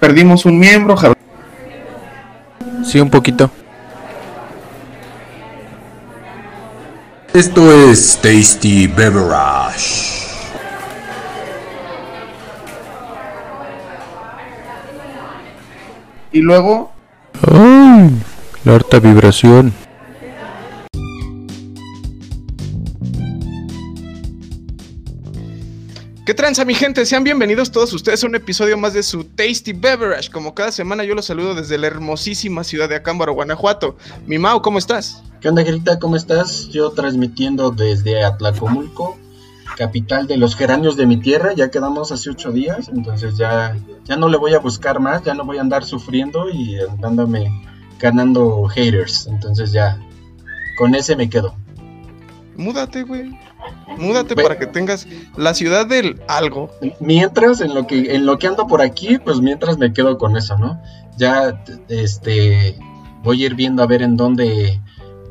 perdimos un miembro. Sí, un poquito. Esto es Tasty Beverage. Y luego. ¡Ay! La harta vibración. ¿Qué tranza mi gente? Sean bienvenidos todos ustedes a un episodio más de su Tasty Beverage. Como cada semana yo los saludo desde la hermosísima ciudad de Acámbaro, Guanajuato. Mi Mau, ¿cómo estás? ¿Qué onda, Gerita? ¿Cómo estás? Yo transmitiendo desde Atlacomulco, capital de los geranios de mi tierra. Ya quedamos hace ocho días, entonces ya, ya no le voy a buscar más, ya no voy a andar sufriendo y andándome ganando haters. Entonces ya, con ese me quedo. Múdate, güey. Múdate para que tengas la ciudad del algo. Mientras, en lo que, en lo que ando por aquí, pues mientras me quedo con eso, ¿no? Ya, este, voy a ir viendo a ver en dónde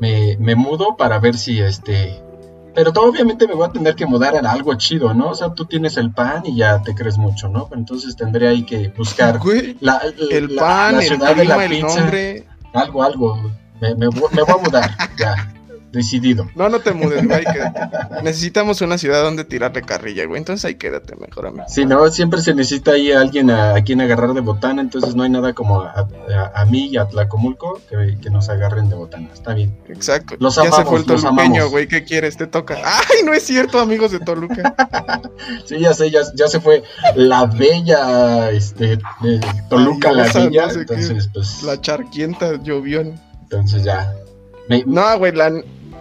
me, me mudo para ver si, este, pero todo, obviamente me voy a tener que mudar a algo chido, ¿no? O sea, tú tienes el pan y ya te crees mucho, ¿no? Entonces tendré ahí que buscar Güey, la, el pan, la el ciudad de la el pizza, nombre. algo, algo. Me, me me voy a mudar, ya, decidido. No, no te mudes, güey. que necesitamos una ciudad donde tirarle carrilla, güey. Entonces ahí quédate mejor, amigo. Si no, siempre se necesita ahí a alguien a, a quien agarrar de botana, entonces no hay nada como a, a- a mí y a Tlacomulco que, que nos agarren de botana. Está bien. Exacto. Los ya se amamos, fue el toluqueño, güey. ¿Qué quieres? Te toca. Ay, no es cierto, amigos de Toluca. Sí, ya sé, ya, ya se fue la bella este, Toluca, Ay, la esa, bella, no sé qué. entonces pues, La charquienta llovió. entonces ya. Me- No, güey, la...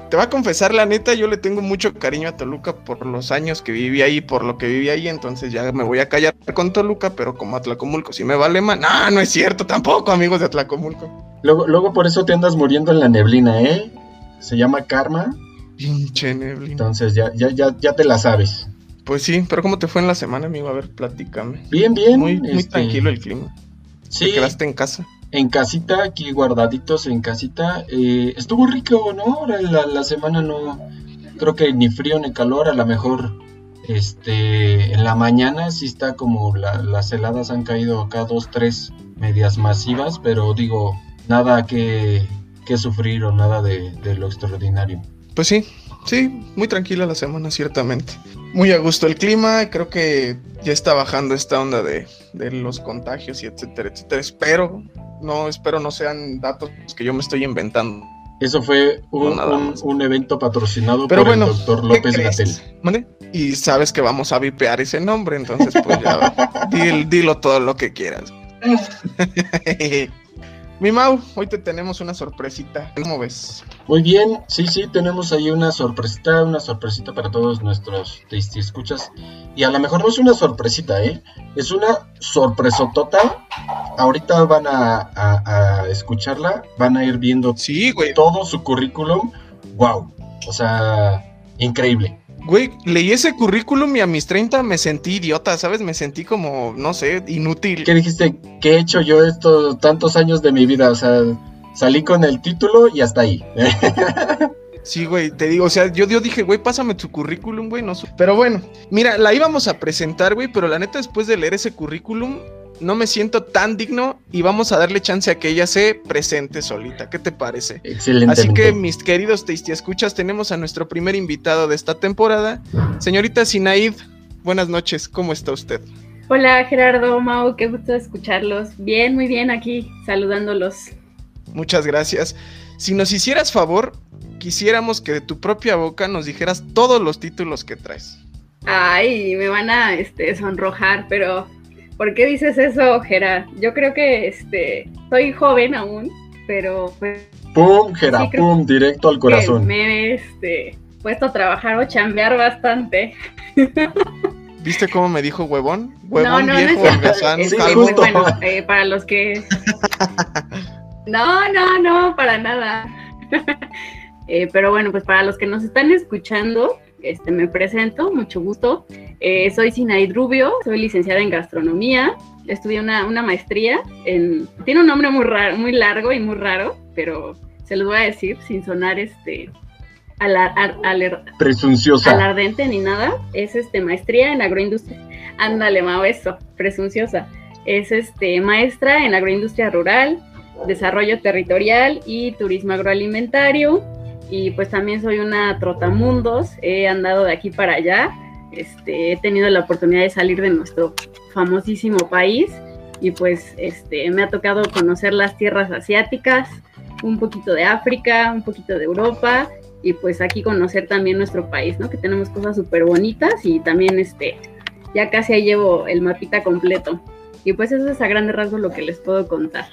te voy a confesar la neta, yo le tengo mucho cariño a Toluca por los años que viví ahí, por lo que viví ahí, entonces ya me voy a callar con Toluca, pero como Atlacomulco, si me vale más. No, no es cierto tampoco, amigos de Atlacomulco. luego, luego por eso te andas muriendo en la neblina, ¿eh? Se llama karma, Pinche neblina. entonces ya, ya, ya, ya te la sabes. Pues sí, pero ¿cómo te fue en la semana, amigo? A ver, platícame. Bien, bien. Muy, muy este, tranquilo el clima. Sí, Te quedaste en casa. En casita, aquí guardaditos en casita. eh, estuvo rico, ¿no? La, la semana no, creo que ni frío ni calor, a lo mejor este, en la mañana sí está como la- las heladas han caído acá dos, tres medias masivas, pero digo, nada que, que sufrir o nada de, de lo extraordinario. Pues sí, sí, muy tranquila la semana, ciertamente. Muy a gusto el clima, creo que ya está bajando esta onda de, de los contagios y etcétera, etcétera. Espero, no, espero no sean datos que yo me estoy inventando. Eso fue un, No, nada un- más. un evento patrocinado Pero por bueno, el doctor ¿qué López? Gatel. Y sabes que vamos a vipear ese nombre, entonces pues ya, dil- dilo todo lo que quieras. Mi Mau, hoy te tenemos una sorpresita. ¿Cómo ves? Muy bien, sí, sí, tenemos ahí una sorpresita, una sorpresita para todos nuestros tasty escuchas. Y a lo mejor no es una sorpresita, ¿eh? Es una sorpresotota. Ahorita van a, a- a escucharla, van a ir viendo Sí, güey. todo su currículum. ¡Wow! O sea, increíble. Güey, leí ese currículum y a mis 30 me sentí idiota, ¿sabes? Me sentí como, no sé, inútil. ¿Qué dijiste? ¿Qué he hecho yo estos tantos años de mi vida? O sea, salí con el título y hasta ahí. Sí, güey, te digo, o sea, yo, yo dije, güey, pásame tu currículum, güey, no sé. Pero bueno, mira, la íbamos a presentar, güey, pero la neta, después de leer ese currículum, no me siento tan digno y vamos a darle chance a que ella se presente solita. ¿Qué te parece? Excelente. Así que, mis queridos Tasty Escuchas, tenemos a nuestro primer invitado de esta temporada, señorita Sinaid. Buenas noches, ¿cómo está usted? Hola Gerardo, Mau, qué gusto escucharlos. Bien, muy bien aquí, saludándolos. Muchas gracias. Si nos hicieras favor, quisiéramos que de tu propia boca nos dijeras todos los títulos que traes. Ay, me van a este, sonrojar, pero ¿por qué dices eso, Gera? Yo creo que este, soy joven aún, pero pues ¡Pum, Gera! Sí, creo ¡Pum! Directo al corazón. me he este, puesto a trabajar o chambear bastante. ¿Viste cómo me dijo huevón? Huevón no, no, no viejo, es holgazán, Sí, calvo. pues, bueno, eh, para los que... No, no, no, para nada. Eh, pero bueno, pues para los que nos están escuchando, este, me presento, mucho gusto. Eh, soy Sinaid Rubio, soy licenciada en gastronomía. Estudié una, una maestría en... Tiene un nombre muy, raro, muy largo y muy raro, pero se los voy a decir sin sonar este alar- Presunciosa. alardente ni nada. Es este maestría en agroindustria. Ándale, Mao, eso, presunciosa. es este, maestra en agroindustria rural, desarrollo territorial y turismo agroalimentario. Y pues también soy una trotamundos, he andado de aquí para allá, este, he tenido la oportunidad de salir de nuestro famosísimo país y pues este, me ha tocado conocer las tierras asiáticas, un poquito de África, un poquito de Europa y pues aquí conocer también nuestro país, ¿no? Que tenemos cosas súper bonitas y también este, ya casi ahí llevo el mapita completo. Y pues eso es a grande rasgo lo que les puedo contar.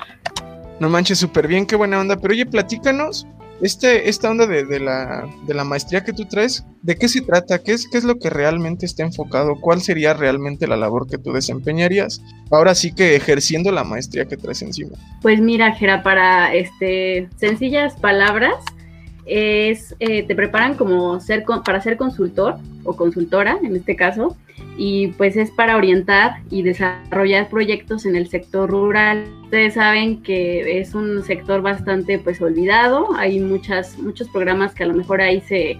No manches, súper bien, qué buena onda. Pero oye, platícanos, este, esta onda de, la, maestría que tú traes, ¿de qué se trata? ¿Qué es, ¿Qué es lo que realmente está enfocado? ¿Cuál sería realmente la labor que tú desempeñarías? Ahora sí que ejerciendo la maestría que traes encima. Pues mira, Jera, para este, sencillas palabras, es, eh, te preparan como ser, para ser consultor o consultora, en este caso, y pues es para orientar y desarrollar proyectos en el sector rural. Ustedes saben que es un sector bastante pues olvidado, hay muchas, muchos programas que a lo mejor ahí se,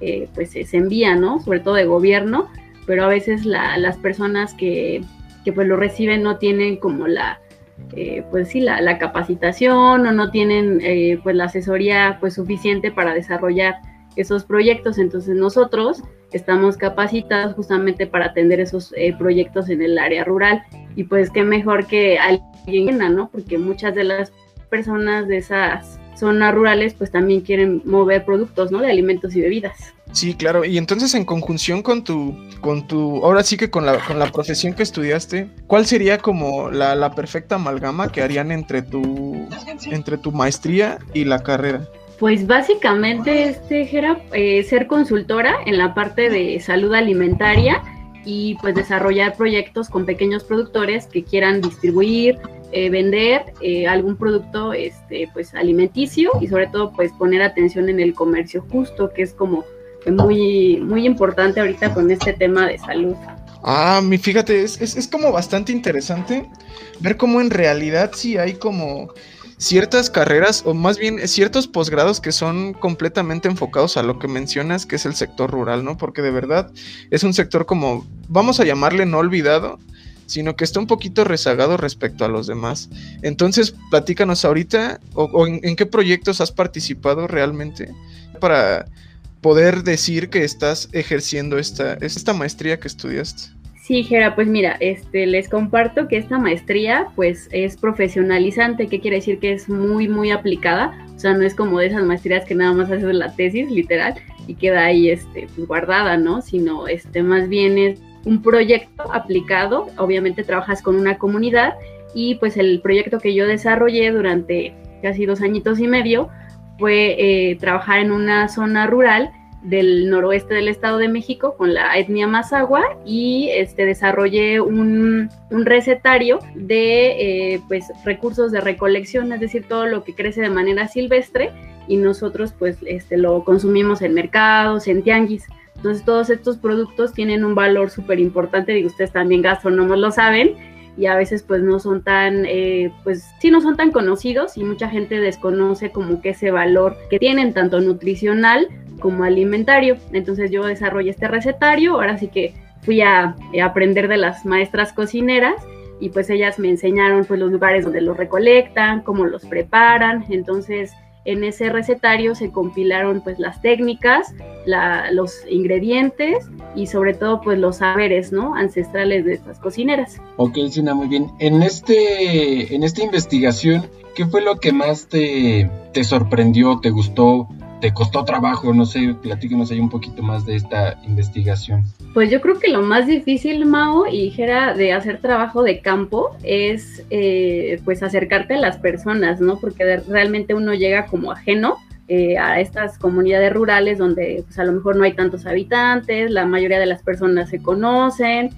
eh, pues, se envían, ¿no? Sobre todo de gobierno, pero a veces las personas que, que pues lo reciben no tienen como la, eh, pues sí, la, capacitación o no tienen eh, pues la asesoría pues suficiente para desarrollar esos proyectos. Entonces nosotros estamos capacitados justamente para atender esos eh, proyectos en el área rural y pues qué mejor que alguien, ¿no? Porque muchas de las personas de esas zonas rurales pues también quieren mover productos, ¿no? De alimentos y bebidas. Sí, claro. Y entonces en conjunción con tu, con tu, ahora sí que con la, con la profesión que estudiaste, ¿cuál sería como la, la perfecta amalgama que harían entre tu, entre tu maestría y la carrera? Pues básicamente este era eh, ser consultora en la parte de salud alimentaria y pues desarrollar proyectos con pequeños productores que quieran distribuir, eh, vender eh, algún producto este, pues alimenticio y sobre todo pues poner atención en el comercio justo, que es como muy, muy importante ahorita con este tema de salud. Ah, mi, fíjate, es, es, es como bastante interesante ver cómo en realidad sí hay como ciertas carreras o más bien ciertos posgrados que son completamente enfocados a lo que mencionas, que es el sector rural, ¿no? Porque de verdad es un sector como, vamos a llamarle no olvidado, sino que está un poquito rezagado respecto a los demás. Entonces, platícanos ahorita o, en, qué proyectos has participado realmente para poder decir que estás ejerciendo esta, esta maestría que estudiaste. Sí, Gera, pues mira, este, les comparto que esta maestría pues es profesionalizante, ¿qué quiere decir que es muy, muy aplicada, o sea, no es como de esas maestrías que nada más haces la tesis, literal, y queda ahí este, pues, guardada, ¿no? Sino este, más bien es un proyecto aplicado, obviamente trabajas con una comunidad y pues el proyecto que yo desarrollé durante casi dos añitos y medio fue eh, trabajar en una zona rural del noroeste del Estado de México con la etnia Mazagua y este, desarrollé un, recetario de eh, pues, recursos de recolección, es decir, todo lo que crece de manera silvestre y nosotros pues este, lo consumimos en mercados, en tianguis. Entonces todos estos productos tienen un valor súper importante, y ustedes también gastrónomos lo saben, y a veces pues no son tan, eh, pues sí no son tan conocidos y mucha gente desconoce como que ese valor que tienen tanto nutricional como alimentario. Entonces yo desarrollé este recetario, ahora sí que fui a, eh, aprender de las maestras cocineras y pues ellas me enseñaron pues los lugares donde los recolectan, cómo los preparan, entonces en ese recetario se compilaron pues las técnicas, los ingredientes y sobre todo pues los saberes, ¿no? Ancestrales de estas cocineras. Ok, Sina, muy bien. En, este, en esta investigación, ¿qué fue lo que más te, te sorprendió, te gustó te costó trabajo? No sé, platíquenos ahí un poquito más de esta investigación. Pues yo creo que lo más difícil, Mao, y dijera de hacer trabajo de campo es eh, pues acercarte a las personas, ¿no? Porque realmente uno llega como ajeno eh, a estas comunidades rurales donde pues a lo mejor no hay tantos habitantes, la mayoría de las personas se conocen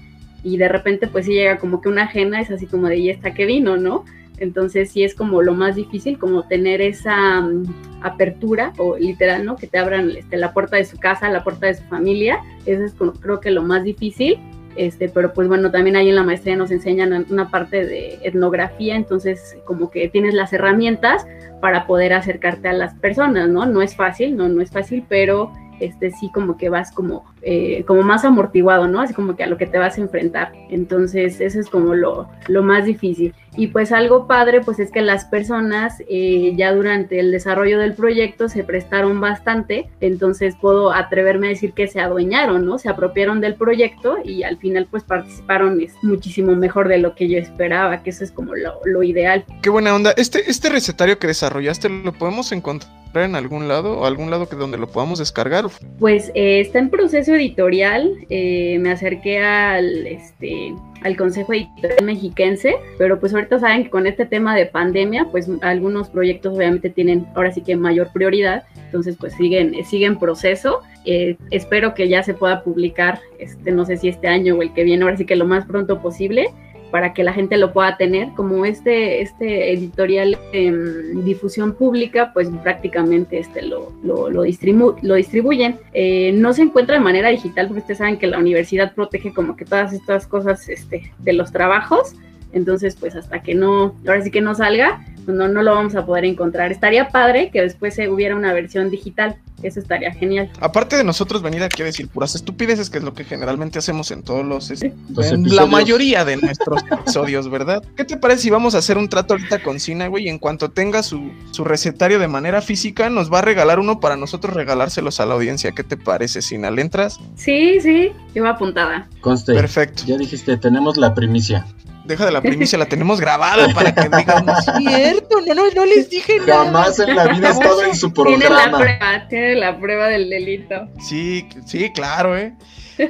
y de repente pues sí llega como que una ajena, es así como de, ¿y esta que vino, no? Entonces sí es como lo más difícil, como tener esa mm, apertura o literal, ¿no? Que te abran este, la puerta de su casa, la puerta de su familia. Eso es creo que lo más difícil. Este, pero pues bueno, también ahí en la maestría nos enseñan una parte de etnografía, entonces como que tienes las herramientas para poder acercarte a las personas, ¿no? No es fácil, no, no es fácil, pero este sí como que vas como, eh, como más amortiguado, ¿no? Así como que a lo que te vas a enfrentar. Entonces, eso es como lo, lo más difícil. Y pues algo padre, pues es que las personas eh, ya durante el desarrollo del proyecto se prestaron bastante, entonces puedo atreverme a decir que se adueñaron, ¿no? Se apropiaron del proyecto y al final pues participaron es muchísimo mejor de lo que yo esperaba, que eso es como lo, lo ideal. Qué buena onda. Este, este recetario que desarrollaste, ¿lo podemos encontrar en algún lado o algún lado que donde lo podamos descargar? Pues eh, está en proceso editorial. eh, me acerqué al este al Consejo Editorial Mexiquense, pero pues ahorita saben que con este tema de pandemia, pues algunos proyectos obviamente tienen ahora sí que mayor prioridad, entonces pues siguen, siguen proceso. Eh, espero que ya se pueda publicar, este, no sé si este año o el que viene, ahora sí que lo más pronto posible para que la gente lo pueda tener. Como este, este editorial en difusión pública, pues prácticamente este lo, lo, lo, distribu lo distribuyen. Eh, no se encuentra de manera digital, porque ustedes saben que la universidad protege como que todas estas cosas este, de los trabajos. Entonces, pues hasta que no, ahora sí que no salga, pues no, no lo vamos a poder encontrar. Estaría padre que después se hubiera una versión digital. Eso estaría genial. Aparte de nosotros venir aquí a decir puras estupideces, que es lo que generalmente hacemos en todos los, Los en episodios. la mayoría de nuestros episodios, ¿verdad? ¿Qué te parece si vamos a hacer un trato ahorita con Sina, güey? Y en cuanto tenga su, su recetario de manera física, nos va a regalar uno para nosotros regalárselos a la audiencia. ¿Qué te parece, Sina? ¿Le entras? Sí, sí, yo apuntada. Conste, Perfecto. ya dijiste, tenemos la primicia. Deja de la primicia, la tenemos grabada para que digan, no es cierto, no, no, no les dije nada. Jamás en la vida he estado en su Tiene la programa. prueba, tiene la prueba del delito. Sí, sí, claro, ¿eh?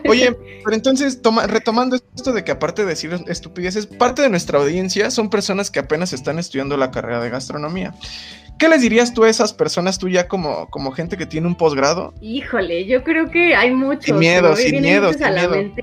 Oye, pero entonces, toma, retomando esto de que aparte de decir estupideces, parte de nuestra audiencia son personas que apenas están estudiando la carrera de gastronomía. ¿Qué les dirías tú a esas personas, tú ya como, como gente que tiene un posgrado? Híjole, yo creo que hay muchos. Sin miedo, sin miedo, sin la miedo.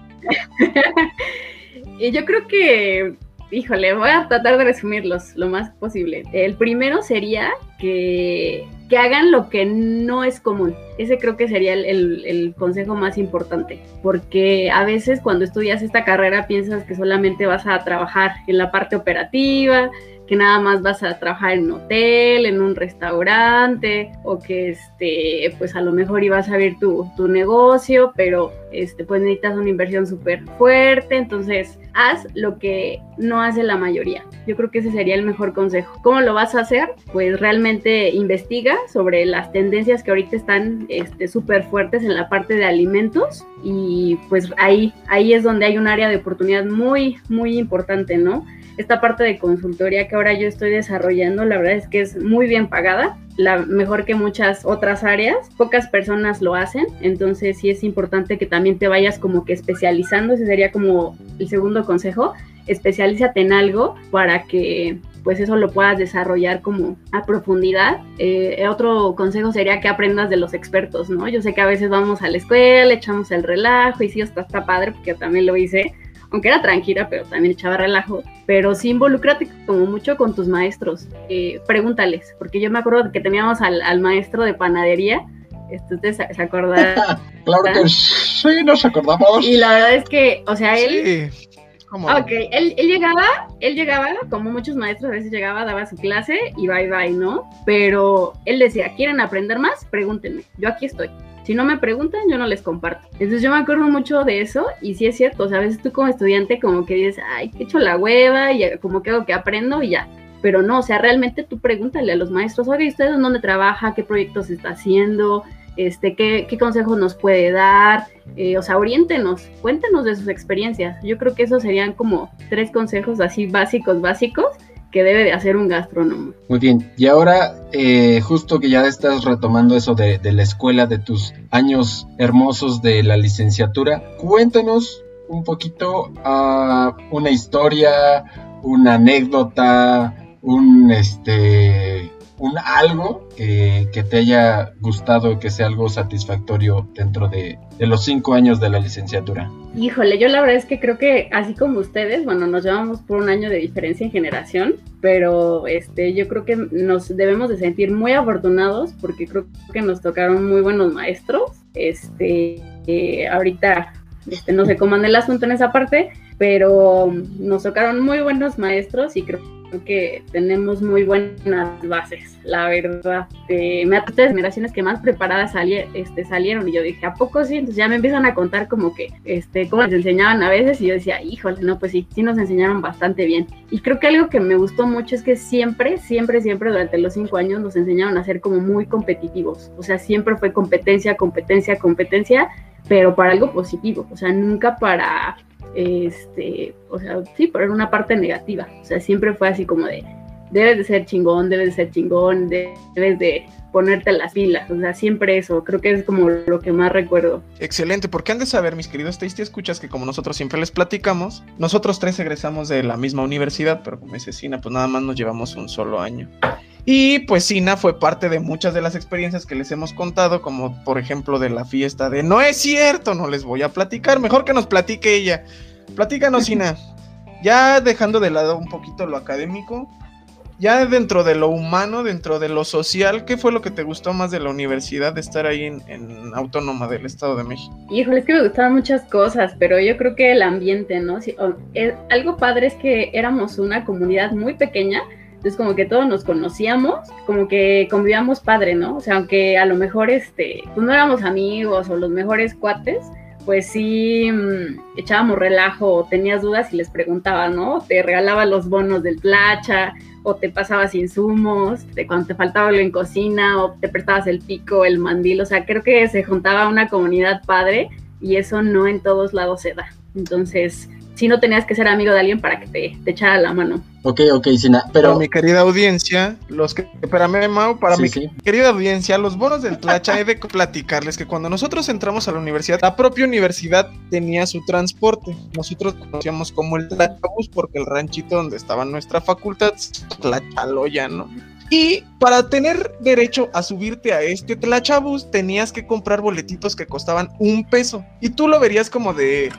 y yo creo que, híjole, voy a tratar de resumirlos lo más posible. El primero sería que, que hagan lo que no es común. Ese creo que sería el, el- consejo más importante, porque a veces cuando estudias esta carrera piensas que solamente vas a trabajar en la parte operativa, que nada más vas a trabajar en un hotel, en un restaurante, o que este, pues a lo mejor ibas a abrir tu, tu negocio, pero este, pues necesitas una inversión súper fuerte, entonces haz lo que no hace la mayoría. Yo creo que ese sería el mejor consejo. ¿Cómo lo vas a hacer? Pues realmente investiga sobre las tendencias que ahorita están este, súper fuertes en la parte de alimentos. Y pues ahí, ahí es donde hay un área de oportunidad muy, muy importante, ¿no? esta parte de consultoría que ahora yo estoy desarrollando, la verdad es que es muy bien pagada, la mejor que muchas otras áreas, pocas personas lo hacen, entonces sí es importante que también te vayas como que especializando, ese sería como el segundo consejo, especialízate en algo para que pues eso lo puedas desarrollar como a profundidad. Eh, otro consejo sería que aprendas de los expertos, ¿no? Yo sé que a veces vamos a la escuela, echamos el relajo y sí, está, está padre porque yo también lo hice, aunque era tranquila, pero también echaba relajo, pero sí involúcrate como mucho con tus maestros, eh, pregúntales, porque yo me acuerdo que teníamos al, al maestro de panadería, este, ustedes se, acordarán, Claro que sí, nos acordamos. y la verdad es que, o sea, él... Sí. ¿Cómo? Ok, él, él llegaba, él llegaba, como muchos maestros a veces llegaba, daba su clase y bye bye, ¿no? Pero él decía, ¿quieren aprender más? Pregúntenme, yo aquí estoy. Si no me preguntan, yo no les comparto. Entonces yo me acuerdo mucho de eso y sí es cierto, o sea, a veces tú como estudiante como que dices, ay, que echo la hueva y como que hago que aprendo y ya. Pero no, o sea, realmente tú pregúntale a los maestros, oye, ¿usted en dónde trabaja? ¿Qué proyectos está haciendo? Este, ¿qué, qué consejos nos puede dar? Eh, o sea, oriéntenos, cuéntenos de sus experiencias. Yo creo que esos serían como tres consejos así básicos, básicos que debe de hacer un gastrónomo. Muy bien, y ahora eh, justo que ya estás retomando eso de, de la escuela, de tus años hermosos de la licenciatura, cuéntanos un poquito ah, una historia, una anécdota, un este un algo que, que te haya gustado, que sea algo satisfactorio dentro de, de los cinco años de la licenciatura. Híjole, yo la verdad es que creo que así como ustedes, bueno, nos llevamos por un año de diferencia en generación, pero este, yo creo que nos debemos de sentir muy afortunados porque creo que nos tocaron muy buenos maestros. Este, eh, ahorita este, no sé cómo anda el asunto en esa parte, pero nos tocaron muy buenos maestros y creo Que tenemos muy buenas bases, la verdad. Eh, me de generaciones que más preparadas este, salieron y yo dije, ¿a poco sí? Entonces ya me empiezan a contar como que, este, cómo les enseñaban a veces y yo decía, híjole, no, pues sí, sí nos enseñaron bastante bien. Y creo que algo que me gustó mucho es que siempre, siempre, siempre durante los cinco años nos enseñaron a ser como muy competitivos. O sea, siempre fue competencia, competencia, competencia, pero para algo positivo. O sea, nunca para este, o sea, sí, por una parte negativa. O sea, siempre fue así como de, debes de ser chingón, debes de ser chingón, debes de ponerte las pilas, o sea, siempre eso, creo que es como lo que más recuerdo. Excelente, porque han de saber, mis queridos Tasty Escuchas, que como nosotros siempre les platicamos, nosotros tres egresamos de la misma universidad, pero como dice Sina, pues nada más nos llevamos un solo año. Y pues Sina fue parte de muchas de las experiencias que les hemos contado, como por ejemplo de la fiesta de No es cierto, no les voy a platicar, mejor que nos platique ella. Platícanos, Sina. Ya dejando de lado un poquito lo académico, ya dentro de lo humano, dentro de lo social, ¿qué fue lo que te gustó más de la universidad de estar ahí en, Autónoma del Estado de México? Híjole, es que me gustaban muchas cosas, pero yo creo que el ambiente, ¿no? Eh, algo padre es que éramos una comunidad muy pequeña, entonces como que todos nos conocíamos, como que convivíamos padre, ¿no? O sea, aunque a lo mejor este, pues no éramos amigos o los mejores cuates, pues sí mm, echábamos relajo o tenías dudas y les preguntaba, ¿no? Te regalaba los bonos del placha o te pasabas insumos, de cuando te faltaba algo en cocina o te prestabas el pico, el mandil, o sea, creo que se juntaba una comunidad padre y eso no en todos lados se da. Entonces, si no tenías que ser amigo de alguien para que te, te echara la mano. Ok, ok, Sina, pero... Para mi querida audiencia, los que... Espérame, Mau, para mi querida audiencia, los bonos del Tlacha, he de platicarles que cuando nosotros entramos a la universidad, la propia universidad tenía su transporte. Nosotros conocíamos como el Tlachabús porque el ranchito donde estaba nuestra facultad, Tlachaloya, ¿no? Y para tener derecho a subirte a este Tlachabús, tenías que comprar boletitos que costaban un peso. Y tú lo verías como de,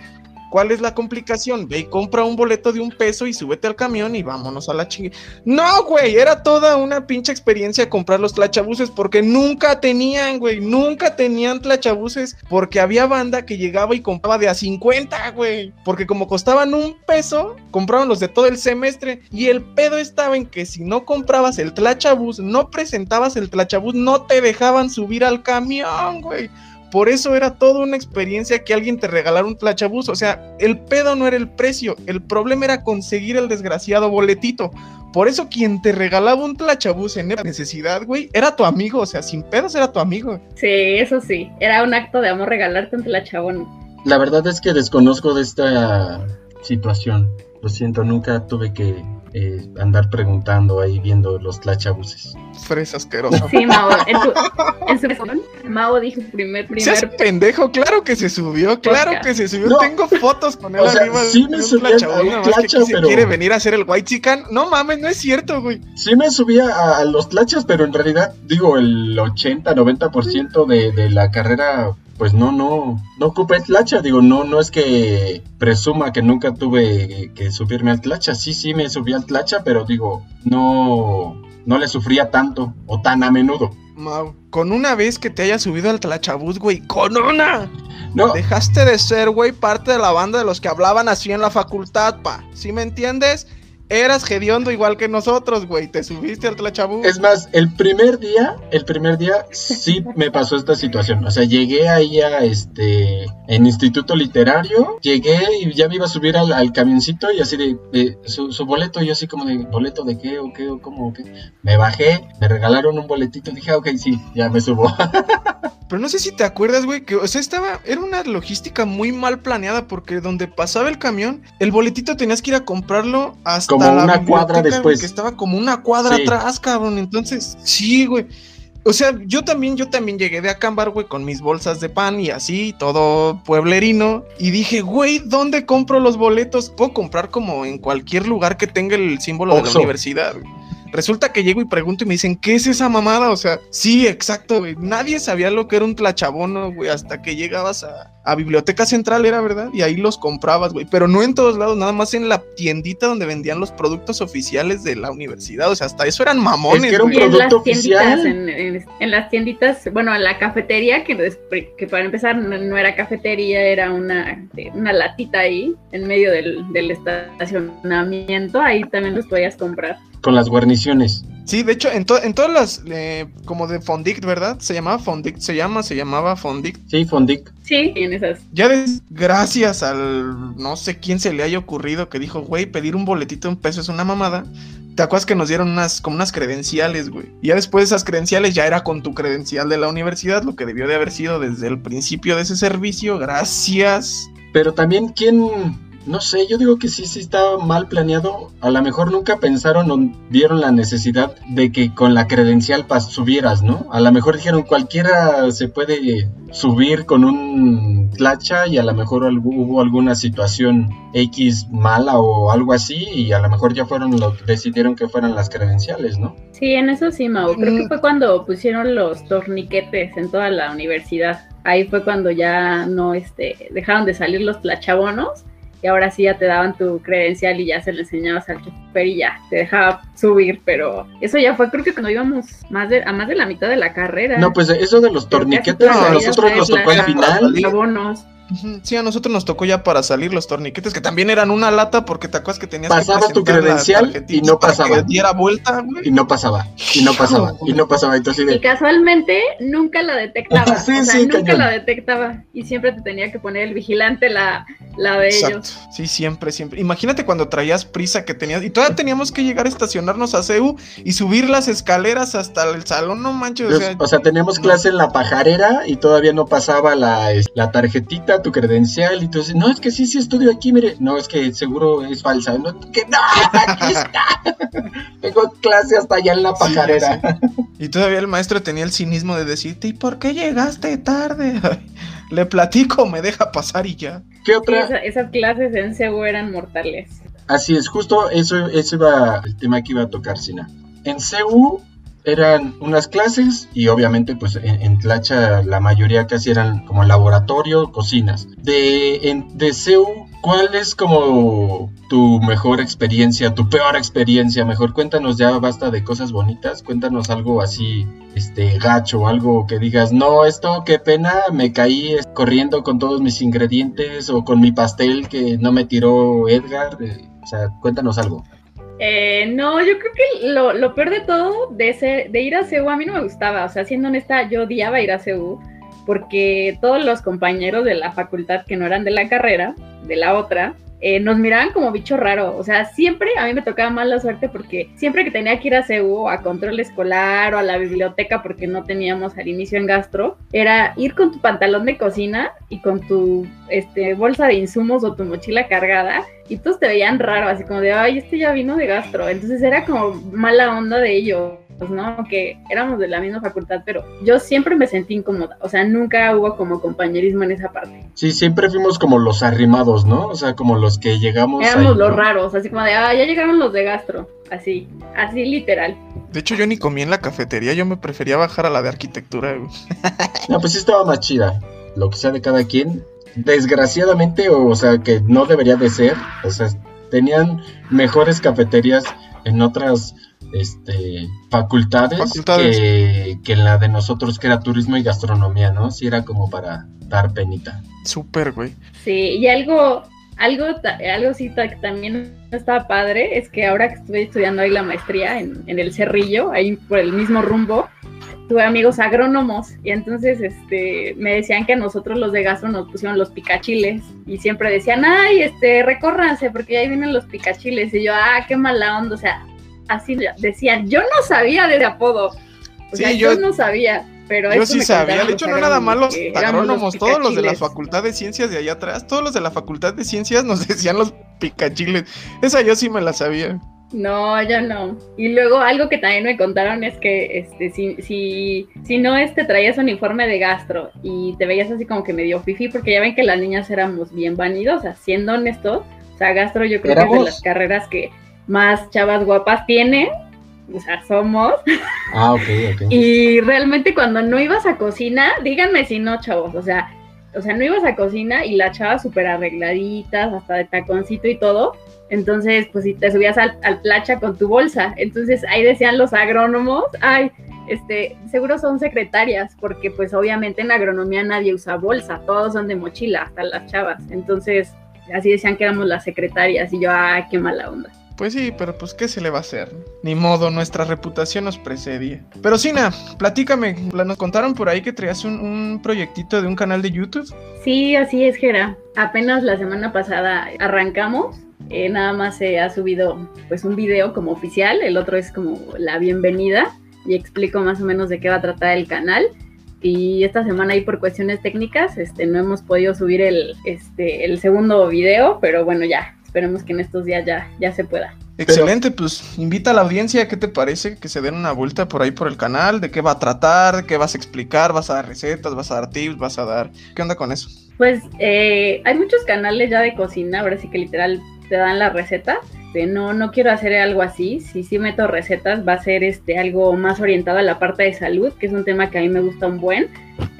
¿Cuál es la complicación? Ve y compra un boleto de un peso y súbete al camión y vámonos a la chingue. No, güey, era toda una pinche experiencia comprar los tlachabuses porque nunca tenían, güey, nunca tenían tlachabuses porque había banda que llegaba y compraba de a 50, güey. Porque como costaban un peso, compraban los de todo el semestre y el pedo estaba en que si no comprabas el tlachabús, no presentabas el tlachabús, no te dejaban subir al camión, güey. Por eso era toda una experiencia que alguien te regalara un tlachabús. O sea, el pedo no era el precio, el problema era conseguir el desgraciado boletito. Por eso quien te regalaba un tlachabús en necesidad, güey, era tu amigo. O sea, sin pedos era tu amigo. Sí, eso sí. Era un acto de amor regalarte un tlachabón. La verdad es que desconozco de esta situación. Lo siento, nunca tuve que eh, andar preguntando ahí viendo los tlachabuses. Fresa asquerosa. Sí, Mao, en su, en Mao dijo primer, primer. ¿Seas pendejo? Claro que se subió, claro que se subió. Tengo fotos con él arriba. Sí me subí pero... quiere venir a hacer el white chican. No mames, no es cierto, güey. Sí me subía a, los tlachas, pero en realidad, digo, el 80, 90% de, de la carrera pues no, no, no ocupé tlacha, digo, no, no es que presuma que nunca tuve que subirme al tlacha, sí, sí me subí al tlacha, pero digo, no, no le sufría tanto o tan a menudo. Mau, con una vez que te hayas subido al tlachabús, güey, con una. No. Dejaste de ser, güey, parte de la banda de los que hablaban así en la facultad, pa. ¿Sí me entiendes? Eras hediondo igual que nosotros, güey. Te subiste al tlachabú. Es más, el primer día, el primer día sí me pasó esta situación. O sea, llegué ahí a este, en Instituto Literario, llegué y ya me iba a subir al, camioncito y así de, su, boleto, y yo así como de, ¿boleto de qué o qué o cómo o qué? Me bajé, me regalaron un boletito, dije, ah, ok, sí, ya me subo. Pero no sé si te acuerdas, güey, que, o sea, estaba, era una logística muy mal planeada porque donde pasaba el camión, el boletito tenías que ir a comprarlo hasta como una cuadra después. que estaba como una cuadra atrás, cabrón. Entonces, sí, güey. O sea, yo también, yo también llegué de Acambar, güey, con mis bolsas de pan y así, todo pueblerino. Y dije, güey, ¿dónde compro los boletos? Puedo comprar como en cualquier lugar que tenga el símbolo de la universidad. Resulta que llego y pregunto y me dicen, ¿qué es esa mamada? O sea, sí, exacto, güey. Nadie sabía lo que era un tlachabono, güey, hasta que llegabas a, a Biblioteca Central, era verdad, y ahí los comprabas, güey. Pero no en todos lados, nada más en la tiendita donde vendían los productos oficiales de la universidad. O sea, hasta eso eran mamones. Es que era un en producto tienditas, oficial. en, en- en las tienditas, bueno, en la cafetería, que, que para empezar no, no era cafetería, era una, una latita ahí, en medio del, del estacionamiento, ahí también los podías comprar. Con las guarniciones. Sí, de hecho, en, to- en todas las, eh, como de Fondict, ¿verdad? Se llamaba Fondict, se llama, se llamaba Fondict. Sí, Fondic. Sí, en esas. Ya des- gracias al no sé quién se le haya ocurrido que dijo, güey, pedir un boletito de un peso es una mamada. ¿Te acuerdas que nos dieron unas, como unas credenciales, güey? Y ya después de esas credenciales ya era con tu credencial de la universidad, lo que debió de haber sido desde el principio de ese servicio. Gracias. Pero también, ¿quién? No sé, yo digo que sí, sí estaba mal planeado. A lo mejor nunca pensaron o vieron la necesidad de que con la credencial pas subieras, ¿no? A lo mejor dijeron cualquiera se puede subir con un tlacha y a lo mejor algu- hubo alguna situación X mala o algo así y a lo mejor ya fueron lo decidieron que fueran las credenciales, ¿no? Sí, en eso sí, Mau. Creo que Mm. fue cuando pusieron los torniquetes en toda la universidad. Ahí fue cuando ya no este, dejaron de salir los tlachabonos y ahora sí ya te daban tu credencial y ya se le enseñabas al chofer y ya te dejaba subir, pero eso ya fue creo que cuando íbamos más de, a más de la mitad de la carrera. No, pues eso de los torniquetes a nosotros nos tocó tlacha- final. Ujú, Sí, a nosotros nos tocó ya para salir los torniquetes, que también eran una lata, porque te acuerdas que tenías Pasabas que tu credencial y no pasaba. que diera vuelta, güey. y no pasaba, y no pasaba, y no pasaba. Entonces, Y casualmente nunca la detectaba. Sí, o sea, sí, nunca cañón. la detectaba. Y siempre te tenía que poner el vigilante la, la de Exacto. ellos. Sí, siempre, siempre. Imagínate cuando traías prisa que tenías. Y todavía teníamos que llegar a estacionarnos a CEU y subir las escaleras hasta el salón, no manches. O sea, o sea, teníamos clase en la pajarera y todavía no pasaba la, la tarjetita, tu credencial, y tú dices, no, es que sí, sí estudio aquí, mire, no, es que seguro es falsa, no, que no, aquí está. Tengo clase hasta allá en la pajarera. y todavía el maestro tenía el cinismo de decirte, ¿y por qué llegaste tarde? Le platico, me deja pasar y ya. ¿Qué otra? esa- esas clases en CEU eran mortales. Así es, justo eso, eso iba el tema que iba a tocar, Sina. En CU eran unas clases y obviamente pues en, en Tlacha la mayoría casi eran como laboratorio, cocinas. De, en, de CU, ¿cuál es como tu mejor experiencia, tu peor experiencia? Mejor cuéntanos ya basta de cosas bonitas, cuéntanos algo así, este gacho, algo que digas, no, esto qué pena, me caí corriendo con todos mis ingredientes o con mi pastel que no me tiró Edgar. eh, o sea, cuéntanos algo. Eh, no, yo creo que lo, peor de todo de, ese, de ir a CEU a mí no me gustaba. O sea, siendo honesta, yo odiaba ir a CEU porque todos los compañeros de la facultad que no eran de la carrera, de la otra, eh, nos miraban como bicho raro. O sea, siempre a mí me tocaba mala suerte porque siempre que tenía que ir a CEU a control escolar o a la biblioteca porque no teníamos al inicio en gastro, era ir con tu pantalón de cocina y con tu este, bolsa de insumos o tu mochila cargada y todos te veían raro, así como de, ay, este ya vino de gastro. Entonces era como mala onda de ellos, ¿no? Que éramos de la misma facultad, pero yo siempre me sentí incómoda. O sea, nunca hubo como compañerismo en esa parte. Sí, siempre fuimos como los arrimados, ¿no? O sea, como los que llegamos. Éramos ahí, los ¿no? raros, así como de, ah, ya llegaron los de gastro. Así, así literal. De hecho, yo ni comí en la cafetería, yo me prefería bajar a la de arquitectura. güey. No, pues sí estaba más chida. Lo que sea de cada quien. Desgraciadamente, o, o sea, que no debería de ser. O sea, tenían mejores cafeterías en otras este, facultades, Facultades. Que, que en la de nosotros, que era turismo y gastronomía, ¿no? Sí era como para dar penita. Súper, güey. Sí, y algo, algo, algo sí que también estaba padre es que ahora que estuve estudiando ahí la maestría en, en el Cerrillo, ahí por el mismo rumbo, tuve amigos agrónomos y entonces este me decían que a nosotros los de gastro nos pusieron los picachiles y siempre decían, ay, este, recórranse porque ahí vienen los picachiles y yo, ah, qué mala onda, o sea, así decían, yo no sabía de ese apodo, o Sí, sea, yo, yo- no sabía, pero Yo eso sí me sabía. De hecho, no nada más los agrónomos, todos los de la facultad de ciencias de allá atrás, todos los de la facultad de ciencias nos decían los picachiles. Esa yo sí me la sabía. No, yo no. Y luego algo que también me contaron es que este, si, si, si no este, traías uniforme de gastro y te veías así como que medio fifi, porque ya ven que las niñas éramos bien vanidosas, siendo honestos, o sea, gastro yo creo que es de las carreras que más chavas guapas tiene o sea, somos. Ah, ok, ok. Y realmente cuando no ibas a cocina, díganme si no, chavos, o sea, o sea, no ibas a cocina y la chava súper arregladitas, hasta de taconcito y todo. Entonces, pues si te subías al, al placha con tu bolsa. Entonces ahí decían los agrónomos, ay, este, seguro son secretarias, porque pues obviamente en agronomía nadie usa bolsa, todos son de mochila, hasta las chavas. Entonces, así decían que éramos las secretarias y yo, ay, qué mala onda. Pues sí, pero pues ¿qué se le va a hacer? Ni modo, nuestra reputación nos precedía. Pero Sina, platícame, nos contaron por ahí que traías un, un proyectito de un canal de YouTube. Sí, así es, Gera. Apenas la semana pasada arrancamos. Eh, nada más se ha subido pues un video como oficial, el otro es como la bienvenida y explico más o menos de qué va a tratar el canal. Y esta semana ahí por cuestiones técnicas, este, no hemos podido subir el, este, el segundo video, pero bueno, ya, esperemos que en estos días ya, ya se pueda. Excelente, pues invita a la audiencia, ¿qué te parece? Que se den una vuelta por ahí por el canal, de qué va a tratar, de qué vas a explicar, vas a dar recetas, vas a dar tips, vas a dar... ¿Qué onda con eso? Pues eh, hay muchos canales ya de cocina, ahora sí que literal te dan la receta. No, no quiero hacer algo así. Si sí meto recetas, va a ser este, algo más orientado a la parte de salud, que es un tema que a mí me gusta un buen.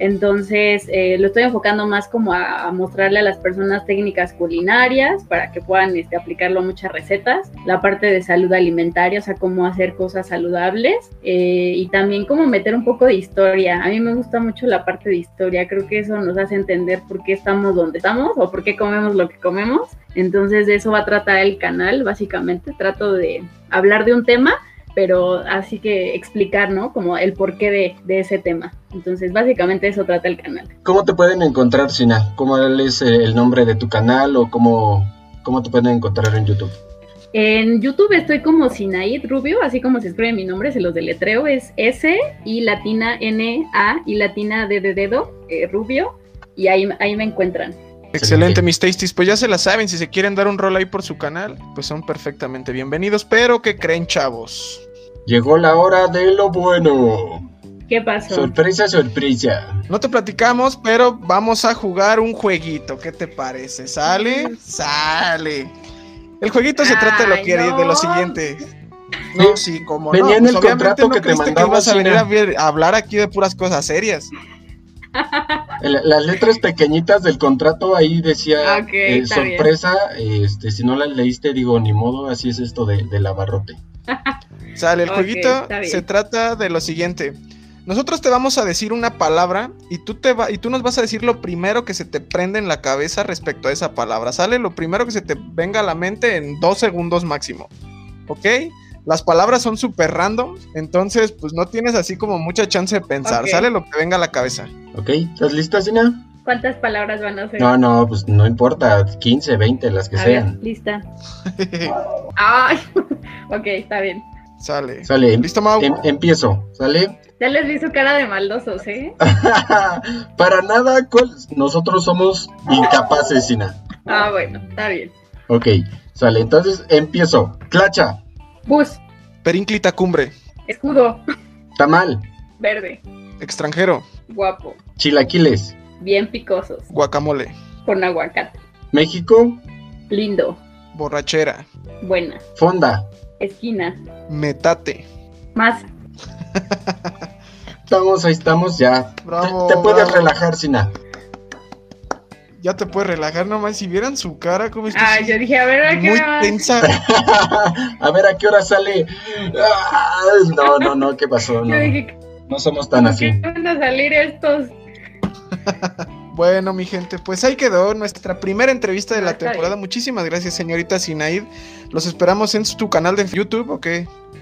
Entonces, eh, lo estoy enfocando más como a, mostrarle a las personas técnicas culinarias para que puedan este, aplicarlo a muchas recetas. La parte de salud alimentaria, o sea, cómo hacer cosas saludables. Eh, y también cómo meter un poco de historia. A mí me gusta mucho la parte de historia. Creo que eso nos hace entender por qué estamos donde estamos o por qué comemos lo que comemos. Entonces, de eso va a tratar el canal, básicamente. Trato de hablar de un tema pero así que explicar, ¿no? Como el porqué de, de, ese tema. Entonces, básicamente eso trata el canal. ¿Cómo te pueden encontrar, Sina? ¿Cómo es el nombre de tu canal o cómo, cómo te pueden encontrar en YouTube? En YouTube estoy como Sinaid Rubio, así como se escribe mi nombre, se los deletreo, es S y latina N A y latina D de dedo, eh, Rubio, y ahí, ahí me encuentran. Excelente, mis tasties. Pues ya se la saben, si se quieren dar un rol ahí por su canal, pues son perfectamente bienvenidos. Pero ¿qué creen, chavos? Llegó la hora de lo bueno. ¿Qué pasó? Sorpresa, sorpresa. No te platicamos, pero vamos a jugar un jueguito. ¿Qué te parece? ¿Sale? Sale. El jueguito se Ay, trata de lo que no. de lo siguiente. No, sí, como Venía no. en el contrato que te mandaba, ibas a venir Sina. a, ver- a hablar aquí de puras cosas serias. El- Las letras pequeñitas del contrato ahí decía Ok, eh, sorpresa. Este, si no la leíste, digo, ni modo, así es esto de, del abarrote. Sale, el jueguito se trata de lo siguiente. Nosotros te vamos a decir una palabra y tú, te va, y tú nos vas a decir lo primero que se te prende en la cabeza respecto a esa palabra. Sale lo primero que se te venga a la mente en dos segundos máximo. ¿Ok? Las palabras son súper random, entonces pues no tienes así como mucha chance de pensar. Sale lo que venga a la cabeza. ¿Ok? ¿Estás lista, Sina? ¿Cuántas palabras van a ser? No, no, pues no importa, 15, 20, las que a ver, sean. lista. Ay, ok, está bien. Sale. Sale, ¿Listo, Mau? em- empiezo, ¿sale? Ya les vi su cara de maldosos, ¿eh? Para nada, ¿cuál? nosotros somos incapaces, Sina. Ah, bueno, está bien. Ok, sale, entonces empiezo. Clacha, Bus, Perínclita cumbre. escudo, tamal, verde, Extranjero. guapo, chilaquiles, bien picosos, Guacamole. con aguacate, México, lindo, Borrachera. buena, fonda. esquina, Metate. más, Estamos, ahí estamos, ya. Bravo, te, te puedes bravo. relajar, Sina. Ya te puedes relajar nomás. Si vieran su cara, como está ah, yo dije, a ver, ¿a qué muy hora tensa. A ver, ¿a qué hora sale? Ah, no, no, no, ¿qué pasó? No, Yo dije, no somos tan ¿por así. qué van a salir estos? Bueno, mi gente, pues ahí quedó nuestra primera entrevista de la temporada. Muchísimas gracias, señorita Sinaid. Los esperamos en tu canal de YouTube, ¿ok?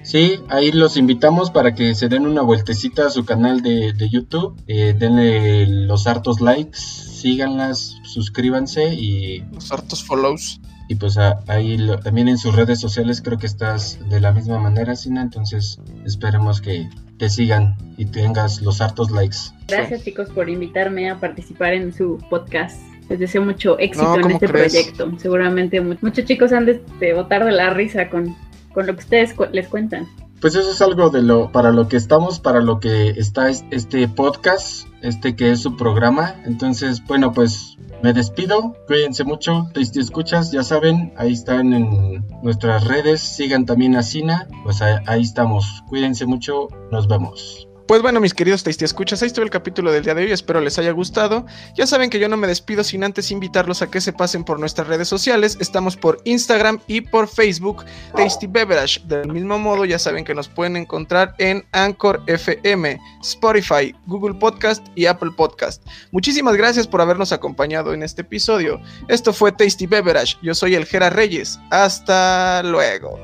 Sí, ahí los invitamos para que se den una vueltecita a su canal de, de YouTube. Eh, denle los hartos likes, síganlas, suscríbanse y, Los hartos follows. y pues a- ahí lo- también en sus redes sociales creo que estás de la misma manera, Sina. Entonces esperemos que te sigan y tengas los hartos likes. Gracias, chicos, por invitarme a participar en su podcast. Les deseo mucho éxito No, en ¿cómo este crees? proyecto. Seguramente mu- muchos chicos han de, de botar de la risa con, con lo que ustedes cu- les cuentan. pues eso es algo de lo para lo que estamos, para lo que está este podcast, este que es su programa. Entonces, bueno, pues me despido, cuídense mucho, Tasty Escuchas, ya saben, ahí están en nuestras redes, sigan también a Sina, pues ahí estamos, cuídense mucho, nos vemos. Pues bueno, mis queridos Tasty Escuchas, ahí estuvo el capítulo del día de hoy, espero les haya gustado. Ya saben que yo no me despido sin antes invitarlos a que se pasen por nuestras redes sociales. Estamos por Instagram y por Facebook, Tasty Beverage. Del mismo modo, ya saben que nos pueden encontrar en Anchor FM, Spotify, Google Podcast y Apple Podcast. Muchísimas gracias por habernos acompañado en este episodio. Esto fue Tasty Beverage. Yo soy el Gera Reyes. Hasta luego.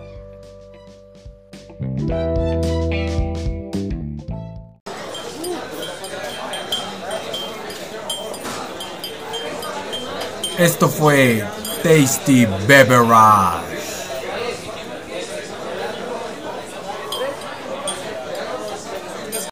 Esto fue Tasty Beverage.